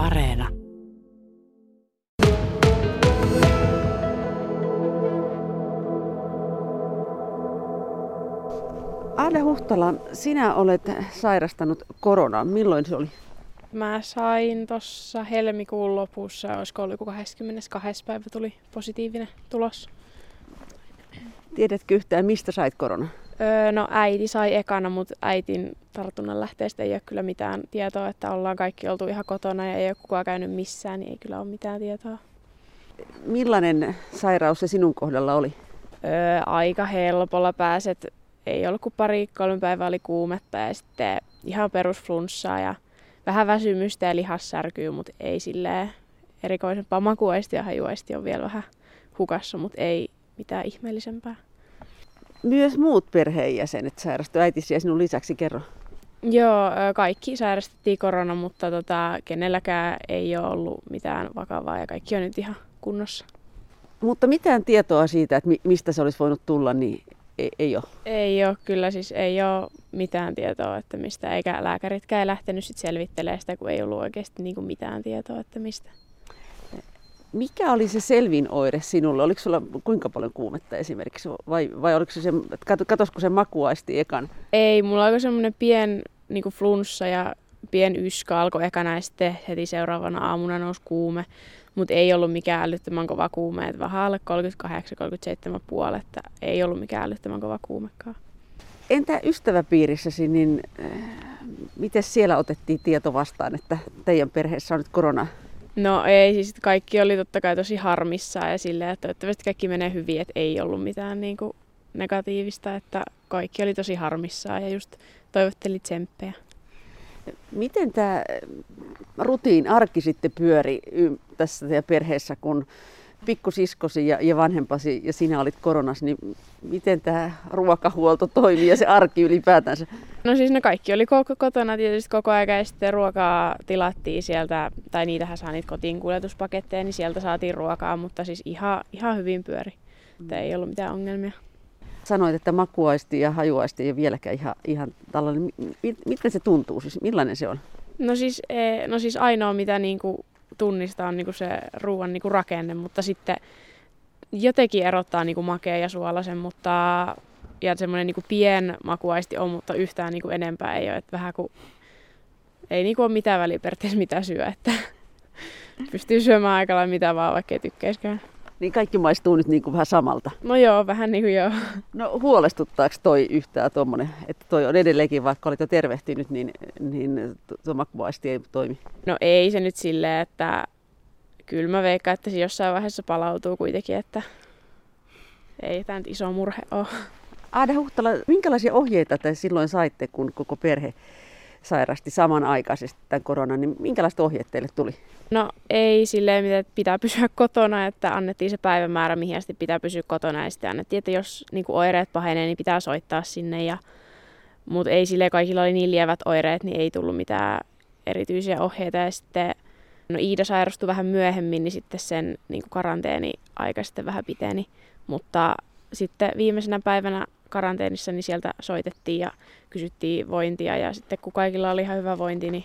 Areena. Ade Huhtala, sinä olet sairastanut koronaa. Milloin se oli? Mä sain tuossa helmikuun lopussa, olisiko ollut joku 22. päivä tuli positiivinen tulos. Tiedätkö yhtään, mistä sait korona? Öö, no äiti sai ekana, mutta äitin tartunnan lähteestä ei ole kyllä mitään tietoa, että ollaan kaikki oltu ihan kotona ja ei ole kukaan käynyt missään, niin ei kyllä ole mitään tietoa. Millainen sairaus se sinun kohdalla oli? Öö, aika helpolla pääset. Ei ollut kuin pari, kolme päivää oli kuumetta ja sitten ihan perusflunssaa ja vähän väsymystä ja lihassärkyy, mutta ei silleen erikoisempaa. Makuaisti ja hajuaisti on vielä vähän hukassa, mutta ei mitään ihmeellisempää. Myös muut perheenjäsenet sairastuivat äitisi ja sinun lisäksi kerro. Joo, kaikki sairastettiin korona, mutta tota, kenelläkään ei ole ollut mitään vakavaa ja kaikki on nyt ihan kunnossa. Mutta mitään tietoa siitä, että mistä se olisi voinut tulla, niin ei, ei ole. Ei ole, kyllä siis ei ole mitään tietoa, että mistä, eikä lääkäritkään ei lähtenyt sit selvittelemään sitä, kun ei ollut oikeasti niin kuin mitään tietoa, että mistä. Mikä oli se selvin oire sinulle? Oliko sulla kuinka paljon kuumetta esimerkiksi? Vai, vai oliko se, se katosko se makuaisti ekan? Ei, mulla oli semmoinen pien niin kuin flunssa ja pien yskä alkoi ekana ja sitten heti seuraavana aamuna nousi kuume. Mutta ei ollut mikään älyttömän kova kuume, että vähän alle 38-37 puoletta. Ei ollut mikään älyttömän kova kuumekaan. Entä ystäväpiirissäsi, niin äh, miten siellä otettiin tieto vastaan, että teidän perheessä on nyt korona? No ei, siis kaikki oli totta kai tosi harmissaan ja silleen, että toivottavasti kaikki menee hyvin, että ei ollut mitään niin kuin negatiivista, että kaikki oli tosi harmissaan ja just toivotteli tsemppejä. Miten tämä rutiin arki sitten pyöri tässä teidän perheessä, kun pikkusiskosi ja, ja vanhempasi ja sinä olit koronassa, niin miten tämä ruokahuolto toimii ja se arki ylipäätänsä? No siis ne kaikki oli koko, kotona tietysti koko ajan ja sitten ruokaa tilattiin sieltä, tai niitähän saa niitä kotiin kuljetuspaketteja, niin sieltä saatiin ruokaa, mutta siis ihan, ihan hyvin pyöri. Mm. Ei ollut mitään ongelmia. Sanoit, että makuaisti ja hajuaisti ei vieläkään ihan, ihan tällainen. Miten se tuntuu siis? Millainen se on? No siis, e, no siis ainoa, mitä niinku tunnistaa, on niinku se ruoan niinku rakenne, mutta sitten jotenkin erottaa niinku makea ja suolasen, mutta ja semmoinen niinku pien makuaisti on, mutta yhtään niinku enempää ei ole. Että vähän kuin, ei niinku ole mitään väliä mitä syö, että pystyy syömään aika mitä vaan, vaikka ei tykkäiskään. Niin kaikki maistuu nyt niin kuin vähän samalta. No joo, vähän niin kuin joo. No huolestuttaako toi yhtään tuommoinen, että toi on edelleenkin, vaikka olit jo tervehtynyt, niin, niin tuo makuaisti ei toimi? No ei se nyt silleen, että kyllä mä veikkaan, että se jossain vaiheessa palautuu kuitenkin, että ei tämä nyt iso murhe ole. Aada Huhtala, minkälaisia ohjeita te silloin saitte, kun koko perhe sairasti samanaikaisesti tämän koronan, niin minkälaista ohjeet teille tuli? No ei silleen, että pitää pysyä kotona, että annettiin se päivämäärä, mihin asti pitää pysyä kotona ja sitten annettiin, että jos niin kuin oireet pahenee, niin pitää soittaa sinne. Ja, mutta ei sille kaikilla oli niin lievät oireet, niin ei tullut mitään erityisiä ohjeita. Ja sitten no Iida sairastui vähän myöhemmin, niin sitten sen niin kuin karanteeni aika sitten vähän piteni. Mutta sitten viimeisenä päivänä karanteenissa, niin sieltä soitettiin ja kysyttiin vointia. Ja sitten kun kaikilla oli ihan hyvä vointi, niin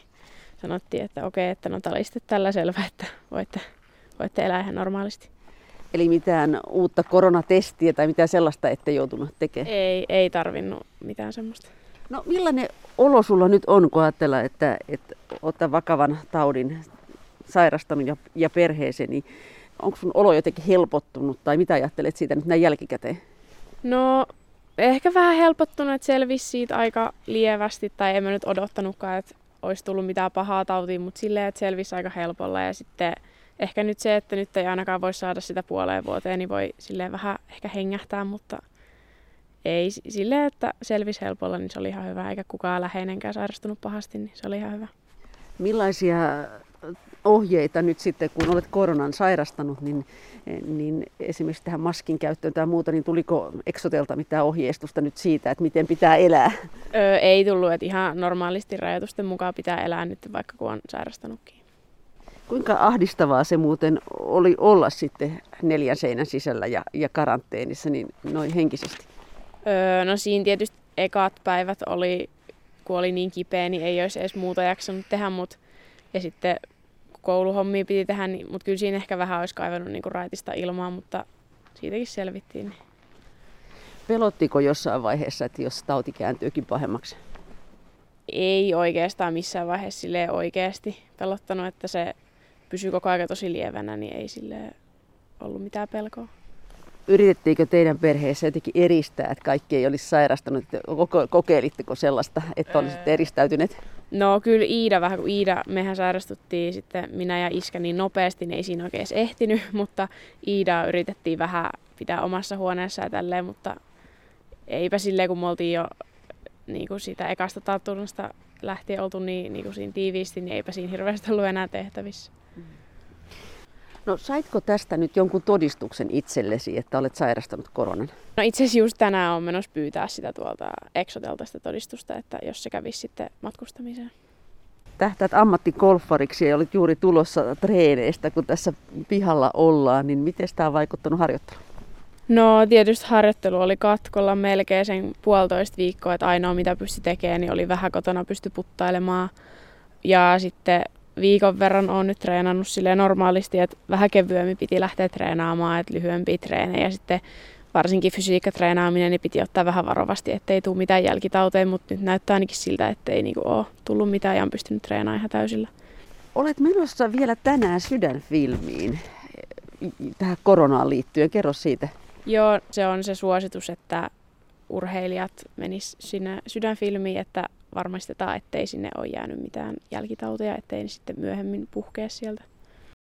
sanottiin, että okei, että no tämä sitten tällä selvä, että voitte, voitte elää ihan normaalisti. Eli mitään uutta koronatestiä tai mitään sellaista ette joutunut tekemään? Ei, ei tarvinnut mitään semmoista. No millainen olo sulla nyt on, kun ajatellaan, että, että ottaa vakavan taudin sairastanut ja, ja perheeseen, niin onko sun olo jotenkin helpottunut tai mitä ajattelet siitä nyt näin jälkikäteen? No ehkä vähän helpottunut, että selvisi siitä aika lievästi tai en mä nyt odottanutkaan, että olisi tullut mitään pahaa tautia, mutta silleen, että selvisi aika helpolla ja sitten ehkä nyt se, että nyt ei ainakaan voi saada sitä puoleen vuoteen, niin voi silleen vähän ehkä hengähtää, mutta ei silleen, että selvisi helpolla, niin se oli ihan hyvä, eikä kukaan läheinenkään sairastunut pahasti, niin se oli ihan hyvä. Millaisia ohjeita nyt sitten, kun olet koronan sairastanut, niin, niin esimerkiksi tähän maskin käyttöön tai muuta, niin tuliko Exotelta mitään ohjeistusta nyt siitä, että miten pitää elää? Öö, ei tullut, että ihan normaalisti rajoitusten mukaan pitää elää nyt, vaikka kun on sairastanutkin. Kuinka ahdistavaa se muuten oli olla sitten neljän seinän sisällä ja, ja karanteenissa niin noin henkisesti? Öö, no siinä tietysti ekat päivät oli, kun oli niin kipeä, niin ei olisi edes muuta jaksanut tehdä, mutta ja sitten kouluhommia piti tehdä, niin, mutta kyllä siinä ehkä vähän olisi kaivannut niin kuin raitista ilmaa, mutta siitäkin selvittiin. Niin. Pelottiko jossain vaiheessa, että jos tauti kääntyykin pahemmaksi? Ei oikeastaan missään vaiheessa sille oikeasti pelottanut, että se pysyy koko ajan tosi lievänä, niin ei sille ollut mitään pelkoa. Yritettiinkö teidän perheessä jotenkin eristää, että kaikki ei olisi sairastanut? Kokeilitteko sellaista, että olisitte eristäytyneet? No kyllä Iida vähän, kun Iida, mehän sairastuttiin sitten minä ja iskä niin nopeasti, niin ei siinä oikein edes ehtinyt, mutta Iida yritettiin vähän pitää omassa huoneessa ja tälleen, mutta eipä silleen, kun me oltiin jo niin kuin siitä ekasta tartunnosta lähtien oltu niin, niin kuin siinä tiiviisti, niin eipä siinä hirveästi ollut enää tehtävissä. No saitko tästä nyt jonkun todistuksen itsellesi, että olet sairastanut koronan? No itse asiassa just tänään on menossa pyytää sitä tuolta Exotelta sitä todistusta, että jos se kävisi sitten matkustamiseen. Tähtäät ammattikolfariksi ja olit juuri tulossa treeneistä, kun tässä pihalla ollaan, niin miten tämä on vaikuttanut harjoitteluun? No tietysti harjoittelu oli katkolla melkein sen puolitoista viikkoa, että ainoa mitä pystyi tekemään, niin oli vähän kotona pysty puttailemaan. Ja sitten viikon verran olen nyt treenannut sille normaalisti, että vähän kevyemmin piti lähteä treenaamaan, että lyhyempiä treenejä. Ja sitten varsinkin fysiikkatreenaaminen niin piti ottaa vähän varovasti, ettei tule mitään jälkitauteja, mutta nyt näyttää ainakin siltä, ettei niinku ole tullut mitään ja on pystynyt treenaamaan ihan täysillä. Olet menossa vielä tänään sydänfilmiin tähän koronaan liittyen. Kerro siitä. Joo, se on se suositus, että urheilijat menis sinne sydänfilmiin, että varmistetaan, ettei sinne ole jäänyt mitään jälkitauteja, ettei ne sitten myöhemmin puhkea sieltä.